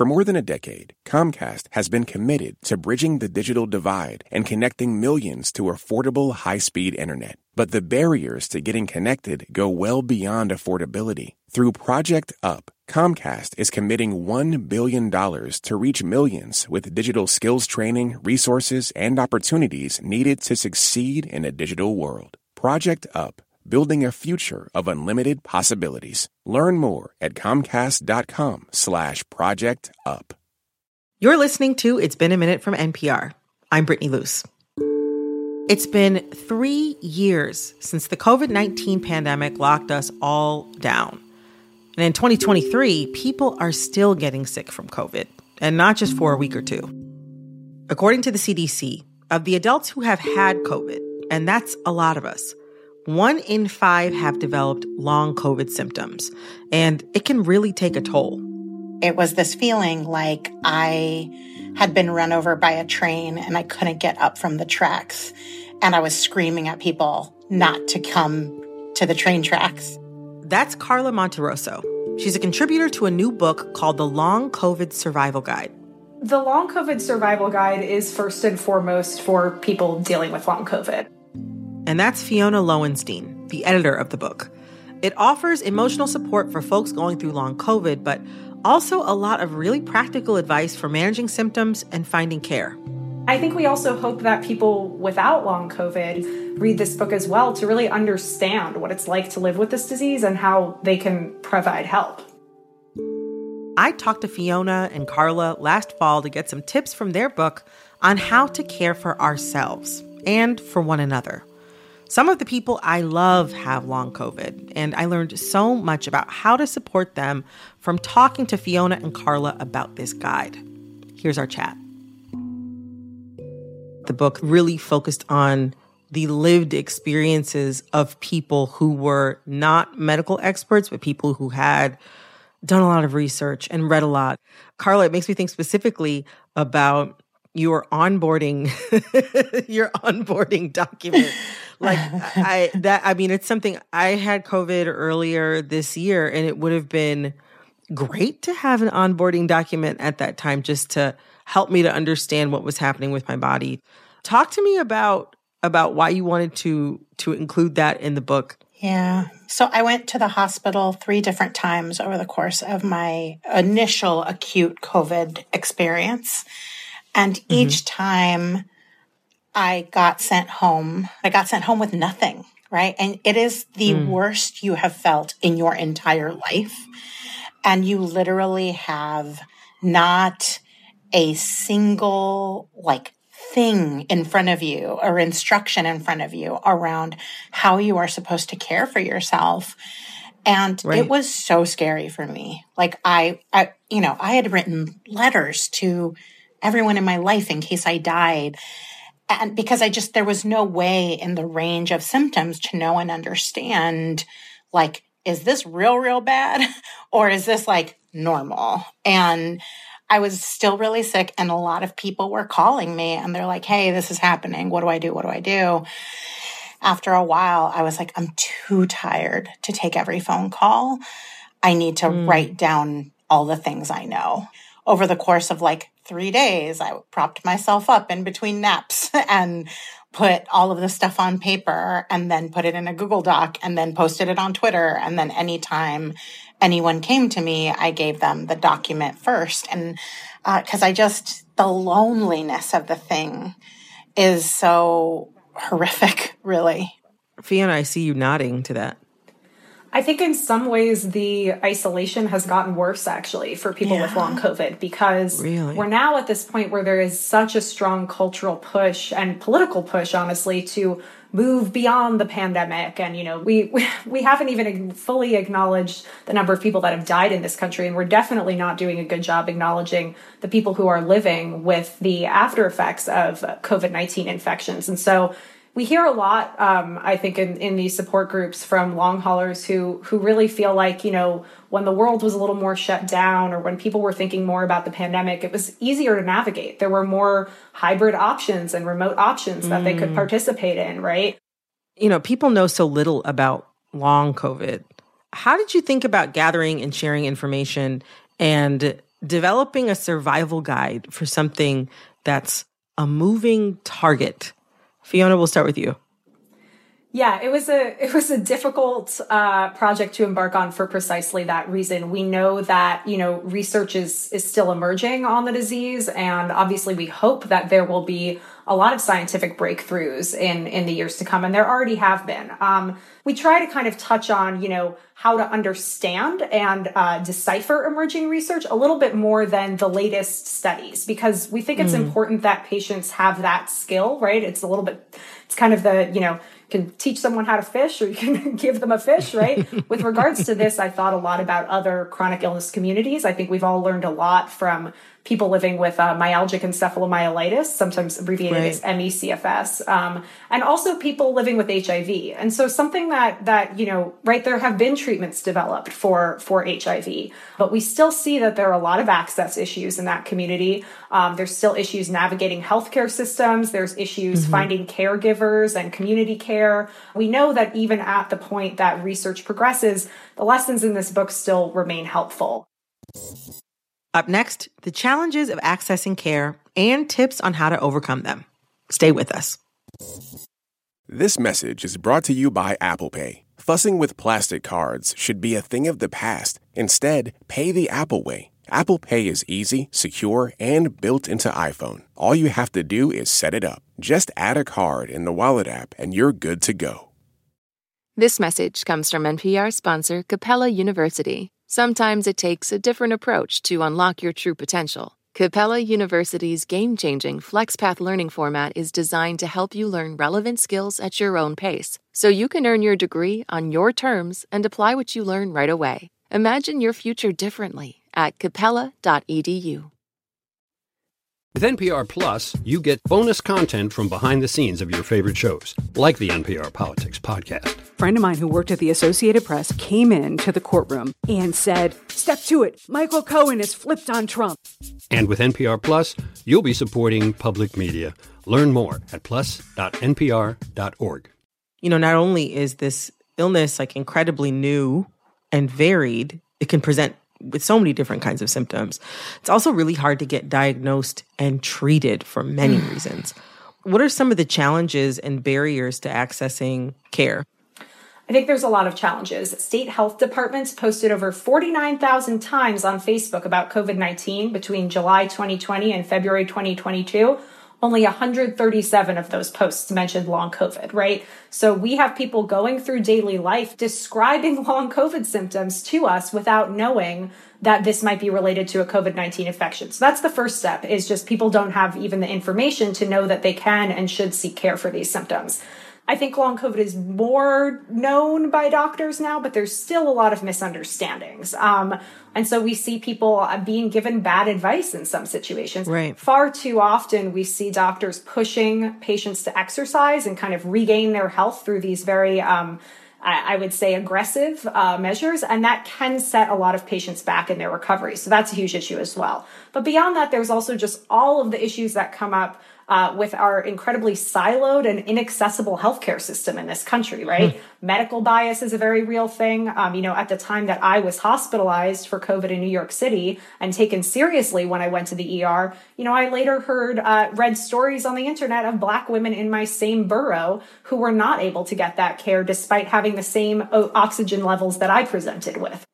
For more than a decade, Comcast has been committed to bridging the digital divide and connecting millions to affordable high-speed internet. But the barriers to getting connected go well beyond affordability. Through Project Up, Comcast is committing $1 billion to reach millions with digital skills training, resources, and opportunities needed to succeed in a digital world. Project Up, building a future of unlimited possibilities. Learn more at comcast.com slash project up. You're listening to It's Been a Minute from NPR. I'm Brittany Luse. It's been three years since the COVID 19 pandemic locked us all down. And in 2023, people are still getting sick from COVID, and not just for a week or two. According to the CDC, of the adults who have had COVID, and that's a lot of us, one in five have developed long COVID symptoms, and it can really take a toll. It was this feeling like I had been run over by a train and I couldn't get up from the tracks. And I was screaming at people not to come to the train tracks. That's Karla Monterroso. She's a contributor to a new book called The Long COVID Survival Guide. The Long COVID Survival Guide is first and foremost for people dealing with long COVID. And that's Fiona Lowenstein, the editor of the book. It offers emotional support for folks going through long COVID, but also a lot of really practical advice for managing symptoms and finding care. I think we also hope that people without long COVID read this book as well to really understand what it's like to live with this disease and how they can provide help. I talked to Fiona and Karla last fall to get some tips from their book on how to care for ourselves and for one another. Some of the people I love have long COVID, and I learned so much about how to support them from talking to Fiona and Karla about this guide. Here's our chat. The book really focused on the lived experiences of people who were not medical experts, but people who had done a lot of research and read a lot. Karla, it makes me think specifically about your onboarding your onboarding document like i that i mean it's something i had covid earlier this year and it would have been great to have an onboarding document at that time just to help me to understand what was happening with my body talk to me about about why you wanted to to include that in the book yeah. So I went to the hospital three different times over the course of my initial acute COVID experience. And mm-hmm. each time I got sent home, I got sent home with nothing, right? And it is the mm. worst you have felt in your entire life. And you literally have not a single like thing in front of you or instruction in front of you around how you are supposed to care for yourself. And right. it was so scary for me. Like I, I, you know, I had written letters to everyone in my life in case I died. And because I just, there was no way in the range of symptoms to know and understand, like, is this real, real bad? Or is this like normal? And I was still really sick, and a lot of people were calling me and they're like, hey, this is happening. What do I do? What do I do? After a while, I was like, I'm too tired to take every phone call. I need to mm. write down all the things I know. Over the course of like three days, I propped myself up in between naps and put all of the stuff on paper and then put it in a Google Doc and then posted it on Twitter. And then anytime anyone came to me, I gave them the document first. And because uh, I just, the loneliness of the thing is so horrific, really. Fiona, I see you nodding to that. I think in some ways the isolation has gotten worse actually for people yeah. with long COVID because really? we're now at this point where there is such a strong cultural push and political push, honestly, to move beyond the pandemic and you know we we haven't even fully acknowledged the number of people that have died in this country and we're definitely not doing a good job acknowledging the people who are living with the after effects of covid-19 infections and so we hear a lot, um, I think, in, in these support groups from long haulers who who really feel like you know when the world was a little more shut down or when people were thinking more about the pandemic, it was easier to navigate. There were more hybrid options and remote options that mm. they could mm. participate in, right? You know, people know so little about long COVID. How did you think about gathering and sharing information and developing a survival guide for something that's a moving target? Fiona, we'll start with you. Yeah, it was a it was a difficult uh, project to embark on for precisely that reason. We know that you know research is is still emerging on the disease, and obviously we hope that there will be a lot of scientific breakthroughs in in the years to come, and there already have been. Um, we try to kind of touch on you know how to understand and uh, decipher emerging research a little bit more than the latest studies because we think it's mm. important that patients have that skill. Right? It's a little bit. It's kind of the you know can teach someone how to fish or you can give them a fish, right? With regards to this, I thought a lot about other chronic illness communities. I think we've all learned a lot from people living with uh, myalgic encephalomyelitis, sometimes abbreviated right. as ME/CFS, um, and also people living with HIV. And so something that that you know, right there have been treatments developed for for HIV, but we still see that there are a lot of access issues in that community. Um, there's still issues navigating healthcare systems. There's issues mm-hmm. finding caregivers and community care. We know that even at the point that research progresses, the lessons in this book still remain helpful. Up next, the challenges of accessing care and tips on how to overcome them. Stay with us. This message is brought to you by Apple Pay. Fussing with plastic cards should be a thing of the past. Instead, pay the Apple way. Apple Pay is easy, secure, and built into iPhone. All you have to do is set it up. Just add a card in the Wallet app and you're good to go. This message comes from NPR sponsor Capella University. Sometimes it takes a different approach to unlock your true potential. Capella University's game changing FlexPath learning format is designed to help you learn relevant skills at your own pace, so you can earn your degree on your terms and apply what you learn right away. Imagine your future differently at capella.edu. With NPR Plus, you get bonus content from behind the scenes of your favorite shows, like the NPR Politics podcast. A friend of mine who worked at the Associated Press came in to the courtroom and said, Step to it, Michael Cohen has flipped on Trump. And with NPR Plus, you'll be supporting public media. Learn more at plus.npr.org. You know, not only is this illness like incredibly new and varied, it can present with so many different kinds of symptoms. It's also really hard to get diagnosed and treated for many reasons. What are some of the challenges and barriers to accessing care? I think there's a lot of challenges. State health departments posted over 49,000 times on Facebook about COVID 19 between July 2020 and February 2022 only 137 of those posts mentioned long COVID, right? So we have people going through daily life describing long COVID symptoms to us without knowing that this might be related to a COVID-19 infection. So that's the first step is just people don't have even the information to know that they can and should seek care for these symptoms. I think long COVID is more known by doctors now, but there's still a lot of misunderstandings. Um, and so we see people uh, being given bad advice in some situations. Right. Far too often, we see doctors pushing patients to exercise and kind of regain their health through these very um, I would say aggressive uh, measures, and that can set a lot of patients back in their recovery. So that's a huge issue as well. But beyond that, there's also just all of the issues that come up uh, with our incredibly siloed and inaccessible healthcare system in this country, right? Mm. Medical bias is a very real thing. Um, you know, at the time that I was hospitalized for COVID in New York City and taken seriously when I went to the ER, you know, I later heard, uh, read stories on the internet of black women in my same borough who were not able to get that care despite having the same oxygen levels that I presented with.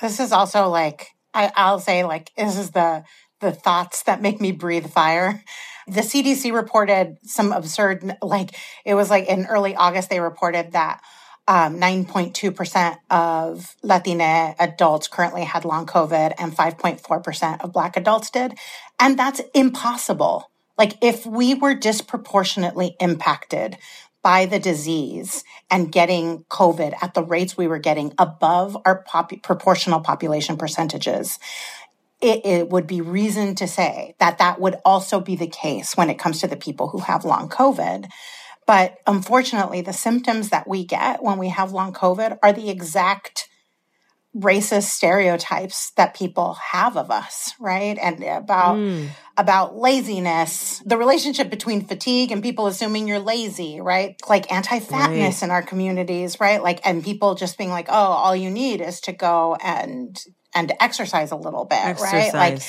This is also like, I, I'll say, like, this is the the thoughts that make me breathe fire. The CDC reported some absurd, like it was like in early August, they reported that um, 9.2% of Latina adults currently had long COVID and 5.4% of Black adults did. And that's impossible. Like if we were disproportionately impacted by the disease and getting COVID at the rates we were getting above our pop- proportional population percentages, it, it, would be reason to say that that would also be the case when it comes to the people who have long COVID. But unfortunately, the symptoms that we get when we have long COVID are the exact racist stereotypes that people have of us, right? And about mm. about laziness, the relationship between fatigue and people assuming you're lazy, right? Like anti-fatness right. in our communities, right? Like and people just being like, "Oh, all you need is to go and and exercise a little bit," exercise. right? Like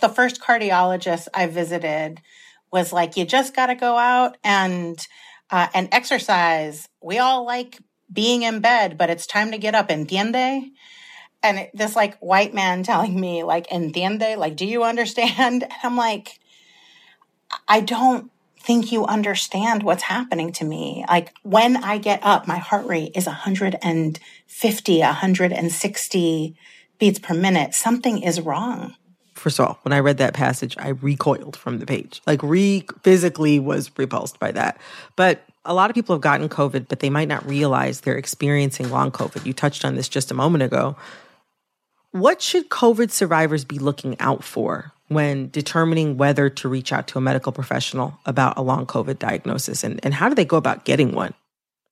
the first cardiologist I visited was like, "You just got to go out and uh, and exercise. We all like being in bed, but it's time to get up. Entiende?" and this like white man telling me like entiende like do you understand and i'm like i don't think you understand what's happening to me like when i get up my heart rate is 150 160 beats per minute something is wrong. First of all when i read that passage i recoiled from the page. Like re physically was repulsed by that. But a lot of people have gotten covid but they might not realize they're experiencing long covid. You touched on this just a moment ago. What should COVID survivors be looking out for when determining whether to reach out to a medical professional about a long COVID diagnosis? And, and how do they go about getting one?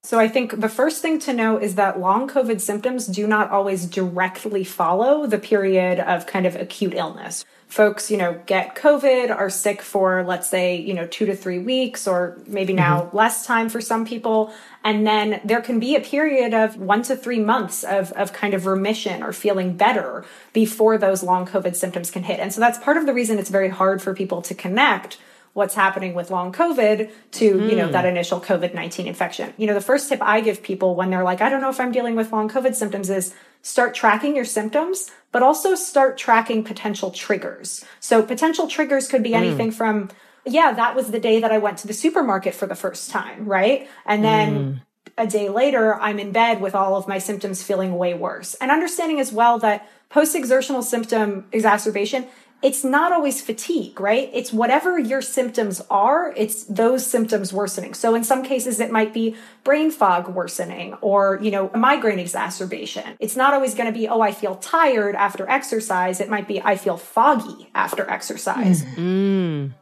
So, I think the first thing to know is that long COVID symptoms do not always directly follow the period of kind of acute illness folks, you know, get COVID, are sick for, let's say, you know, two to three weeks, or maybe now mm-hmm. less time for some people. And then there can be a period of one to three months of, of kind of remission or feeling better before those long COVID symptoms can hit. And so that's part of the reason it's very hard for people to connect what's happening with long COVID to, mm. you know, that hmm. initial COVID 19 infection. You know, the first tip I give people when they're like, I don't know if I'm dealing with long COVID symptoms is start tracking your symptoms, but also start tracking potential triggers. So potential triggers could be hmm. anything mm. from, yeah, that was the day that I went to the supermarket for the first time, right? And then mm. a day later, I'm in bed with all of my symptoms feeling way worse. And understanding as well that post exertional symptom exacerbation it's not always fatigue, right? It's whatever your symptoms are, it's those symptoms worsening. So in some cases, it might be brain fog worsening or, you know, migraine exacerbation. It's not always going to be, oh, I feel tired after exercise. It might be, I feel foggy after exercise. Mm.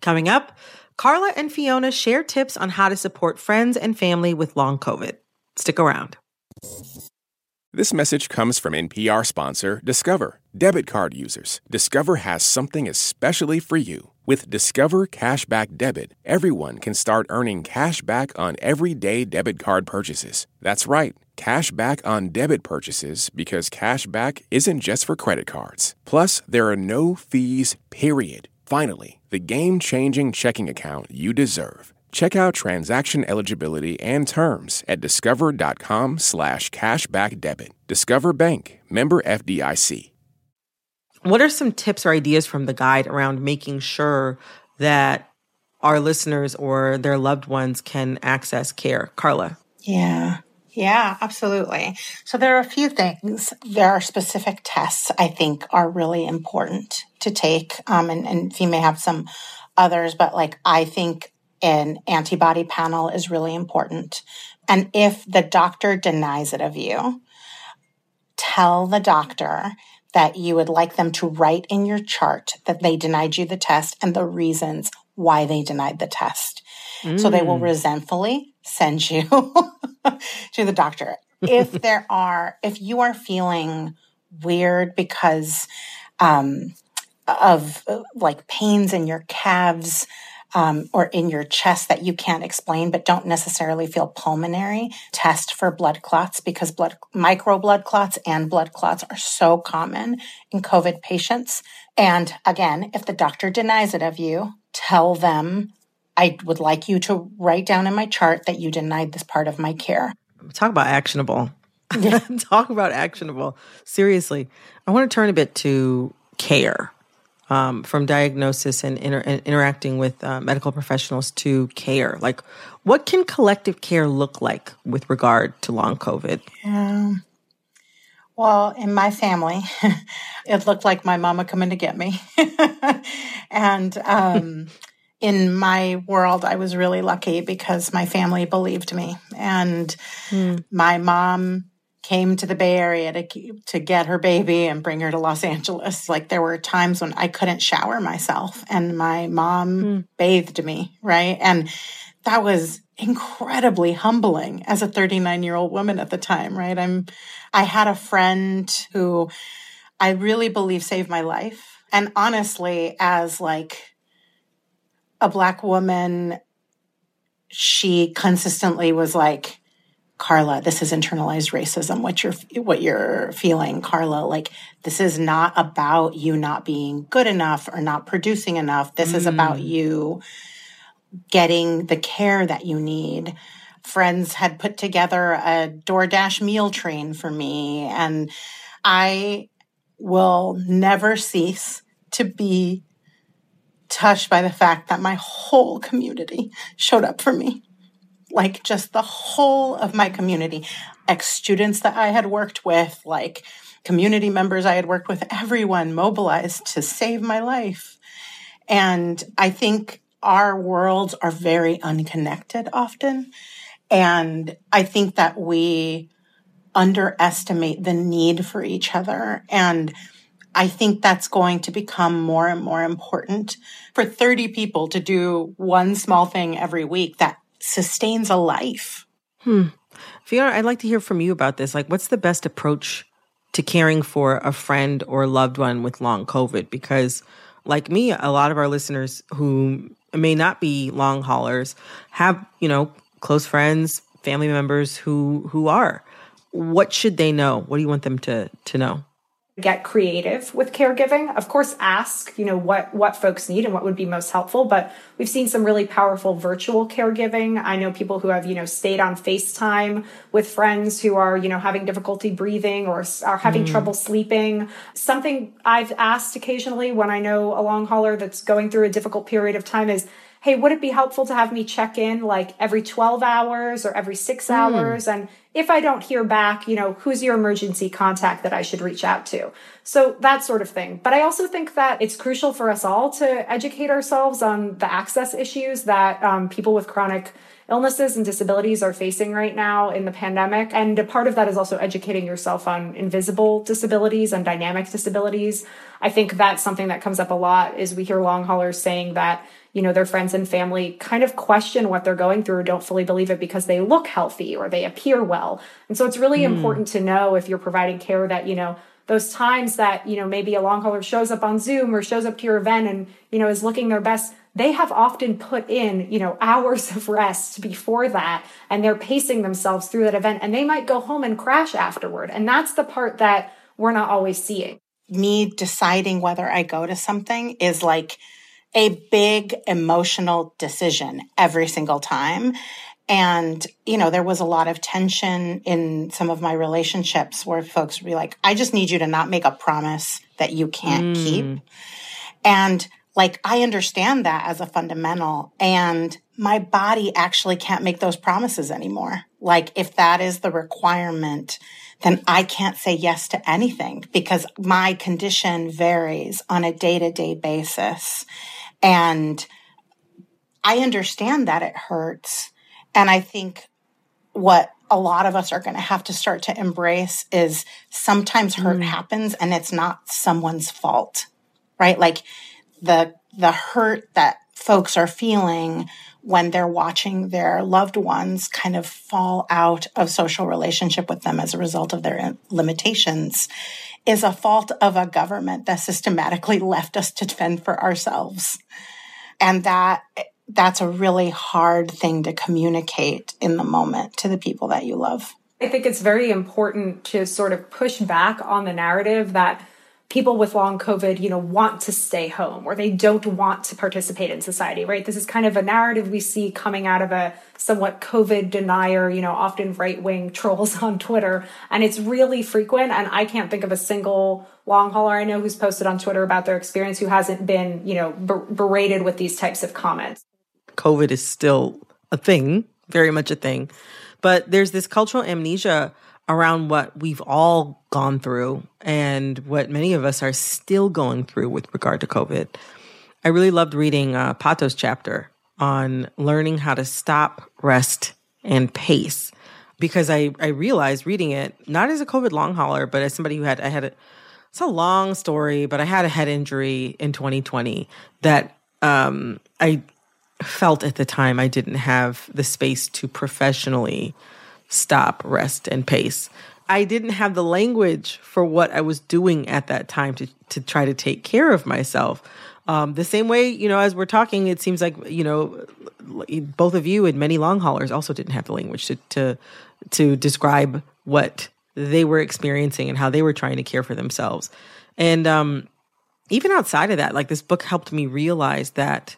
Coming up, Karla and Fiona share tips on how to support friends and family with long COVID. Stick around. This message comes from NPR sponsor Discover. Debit card users, Discover has something especially for you. With Discover Cashback Debit, everyone can start earning cash back on everyday debit card purchases. That's right, cash back on debit purchases because cash back isn't just for credit cards. Plus, there are no fees, period. Finally, the game changing checking account you deserve. Check out transaction eligibility and terms at discover.com slash cashback debit. Discover Bank, member FDIC. What are some tips or ideas from the guide around making sure that our listeners or their loved ones can access care? Karla. Yeah. Yeah, absolutely. So there are a few things. There are specific tests I think are really important to take. Um, and, and you may have some others, but like I think an antibody panel is really important. And if the doctor denies it of you, tell the doctor that you would like them to write in your chart that they denied you the test and the reasons why they denied the test. Mm. So they will mm. resentfully send you to the doctor. If there are, if you are feeling weird because um, of uh, like pains in your calves, um, or in your chest that you can't explain, but don't necessarily feel pulmonary, test for blood clots because blood, micro blood clots and blood clots are so common in COVID patients. And again, if the doctor denies it of you, tell them, I would like you to write down in my chart that you denied this part of my care. Talk about actionable. Talk about actionable. Seriously, I want to turn a bit to care um, from diagnosis and, inter- and interacting with uh, medical professionals to care? Like, what can collective care look like with regard to long COVID? Yeah. Well, in my family, it looked like my mama coming to get me. and um, in my world, I was really lucky because my family believed me. And mm. my mom came to the Bay Area to to get her baby and bring her to Los Angeles. Like there were times when I couldn't shower myself and my mom mm. bathed me, right? And that was incredibly humbling as a 39-year-old woman at the time, right? I'm I had a friend who I really believe saved my life. And honestly, as like a black woman, she consistently was like Karla, this is internalized racism. What you're what you're feeling, Karla. Like this is not about you not being good enough or not producing enough. This mm. is about mm. you getting the care that you need. Friends had put together a DoorDash meal train for me, and I will never cease to be touched by the fact that my whole community showed up for me like just the whole of my community, ex students that I had worked with, like community members I had worked with, everyone mobilized to save my life. And I think our worlds are very unconnected often. And I think that we underestimate the need for each other. And I think that's going to become more and more important for 30 people to do one small thing every week that sustains a life. Hmm. Fiona, I'd like to hear from you about this. Like, what's the best approach to caring for a friend or loved one with long COVID? Because, like me, a lot of our listeners who may not be long haulers have, you know, close friends, family members who who are. What should they know? What do you want them to to know? Get creative with caregiving. Of course, ask, you know, what what folks need and what would be most helpful, but we've seen some really powerful virtual caregiving. I know people who have, you know, stayed on FaceTime with friends who are, you know, having difficulty breathing or are having mm. trouble sleeping. Something I've asked occasionally when I know a long hauler that's going through a difficult period of time is hey, would it be helpful to have me check in like every 12 hours or every six mm. hours? And if I don't hear back, you know, who's your emergency contact that I should reach out to? So that sort of thing. But I also think that it's crucial for us all to educate ourselves on the access issues that um, people with chronic illnesses and disabilities are facing right now in the pandemic. And a part of that is also educating yourself on invisible disabilities and dynamic disabilities. I think that's something that comes up a lot is we hear long haulers saying that you know, their friends and family kind of question what they're going through or don't fully believe it because they look healthy or they appear well. And so it's really mm. important to know if you're providing care that, you know, those times that, you know, maybe a long hauler shows up on Zoom or shows up to your event and, you know, is looking their best, they have often put in, you know, hours of rest before that and they're pacing themselves through that event and they might go home and crash afterward. And that's the part that we're not always seeing. Me deciding whether I go to something is like, a big emotional decision every single time. And, you know, there was a lot of tension in some of my relationships where folks would be like, I just need you to not make a promise that you can't mm. keep. And like, I understand that as a fundamental and my body actually can't make those promises anymore. Like, if that is the requirement, then I can't say yes to anything because my condition varies on a day to day basis. And I understand that it hurts. And I think what a lot of us are going to have to start to embrace is sometimes hurt mm. happens and it's not someone's fault, right? Like the, the hurt that folks are feeling when they're watching their loved ones kind of fall out of social relationship with them as a result of their limitations is a fault of a government that systematically left us to fend for ourselves. And that that's a really hard thing to communicate in the moment to the people that you love. I think it's very important to sort of push back on the narrative that people with long COVID, you know, want to stay home or they don't want to participate in society, right? This is kind of a narrative we see coming out of a somewhat COVID denier, you know, often right wing trolls on Twitter. And it's really frequent. And I can't think of a single long hauler I know who's posted on Twitter about their experience who hasn't been, you know, ber- berated with these types of comments. COVID is still a thing, very much a thing. But there's this cultural amnesia around what we've all gone through and what many of us are still going through with regard to COVID. I really loved reading uh, Pato's chapter on learning how to stop, rest, and pace. because I, I realized reading it, not as a COVID long hauler, but as somebody who had, I had a, it's a long story, but I had a head injury in 2020 that um, I felt at the time I didn't have the space to professionally stop, rest, and pace. I didn't have the language for what I was doing at that time to, to try to take care of myself. Um, the same way, you know, as we're talking, it seems like, you know, both of you and many long haulers also didn't have the language to, to, to describe what they were experiencing and how they were trying to care for themselves. And, um, even outside of that, like this book helped me realize that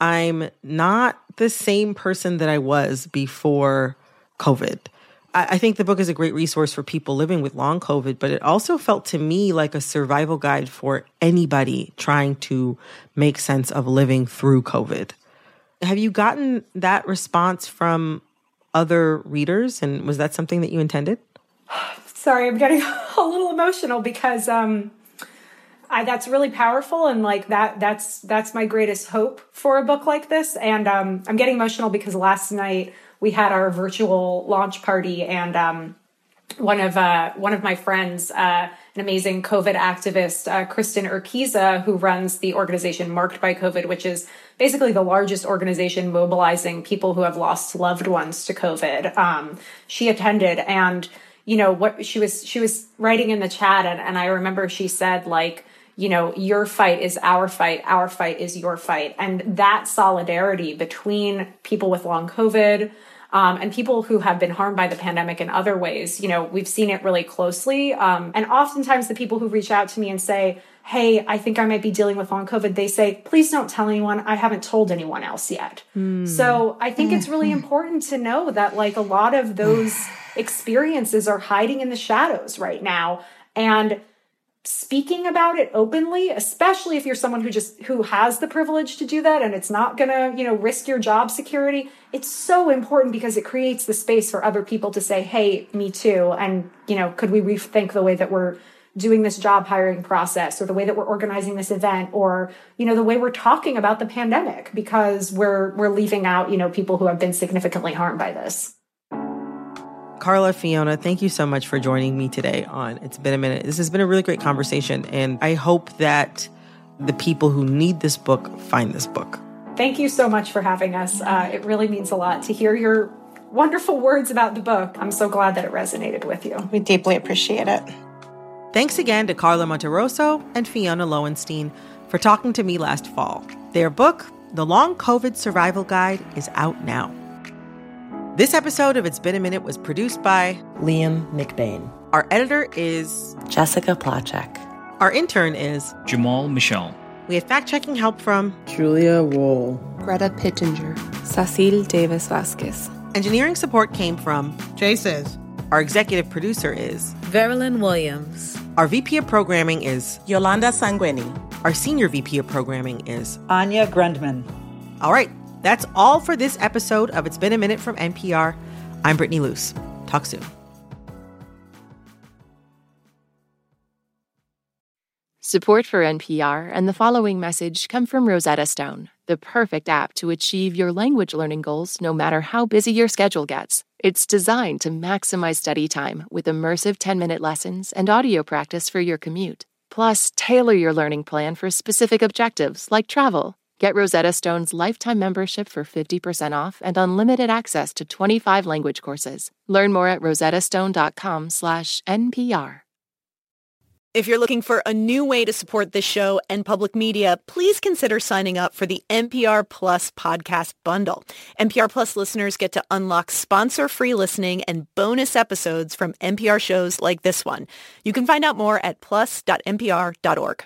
I'm not the same person that I was before COVID. I, think the book is a great resource for people living with long COVID, but it also felt to me like a survival guide for anybody trying to make sense of living through COVID. Have you gotten that response from other readers? And was that something that you intended? Sorry, I'm getting a little emotional because um, I, that's really powerful and like that that's that's my greatest hope for a book like this. And um, i'm getting emotional because last night we had our virtual launch party and um, one of uh, one of my friends uh, an amazing covid activist uh, kristin urquiza who runs the organization marked by covid which is basically the largest organization mobilizing people who have lost loved ones to covid. Um, she attended and you know what she was she was writing in the chat and, and i remember she said like you know, your fight is our fight, our fight is your fight. And that solidarity between people with long COVID um, and people who have been harmed by the pandemic in other ways, you know, we've seen it really closely. Um, and oftentimes the people who reach out to me and say, Hey, I think I might be dealing with long COVID, they say, please don't tell anyone. I haven't told anyone else yet. Mm. So I think it's really important to know that like a lot of those experiences are hiding in the shadows right now. And speaking about it openly especially if you're someone who just who has the privilege to do that and it's not going to you know risk your job security it's so important because it creates the space for other people to say hey me too and you know could we rethink the way that we're doing this job hiring process or the way that we're organizing this event or you know the way we're talking about the pandemic because we're we're leaving out you know people who have been significantly harmed by this Karla, Fiona, thank you so much for joining me today on It's Been a Minute. This has been a really great conversation, and I hope that the people who need this book find this book. Thank you so much for having us. Uh, it really means a lot to hear your wonderful words about the book. I'm so glad that it resonated with you. We deeply appreciate it. Thanks again to Karla Monterroso and Fiona Lowenstein for talking to me last fall. Their book, The Long COVID Survival Guide, is out now. This episode of It's Been a Minute was produced by Liam McBain. Our editor is Jessica Placzek. Our intern is Jamal Michel. We had fact checking help from Julia Wool, Greta Pittenger, Cecile Davis Vasquez. Engineering support came from Jay says. Our executive producer is Veralyn Williams. Our VP of programming is Yolanda Sangweni. Our senior VP of programming is Anya Grundman. All right. That's all for this episode of It's Been a Minute from NPR. I'm Brittany Luse. Talk soon. Support for NPR and the following message come from Rosetta Stone, the perfect app to achieve your language learning goals no matter how busy your schedule gets. It's designed to maximize study time with immersive 10 minute lessons and audio practice for your commute. Plus, tailor your learning plan for specific objectives like travel Get Rosetta Stone's lifetime membership for 50% off and unlimited access to 25 language courses. Learn more at rosettastone.com/npr. If you're looking for a new way to support this show and public media, please consider signing up for the NPR Plus podcast bundle. NPR Plus listeners get to unlock sponsor-free listening and bonus episodes from NPR shows like this one. You can find out more at plus.npr.org.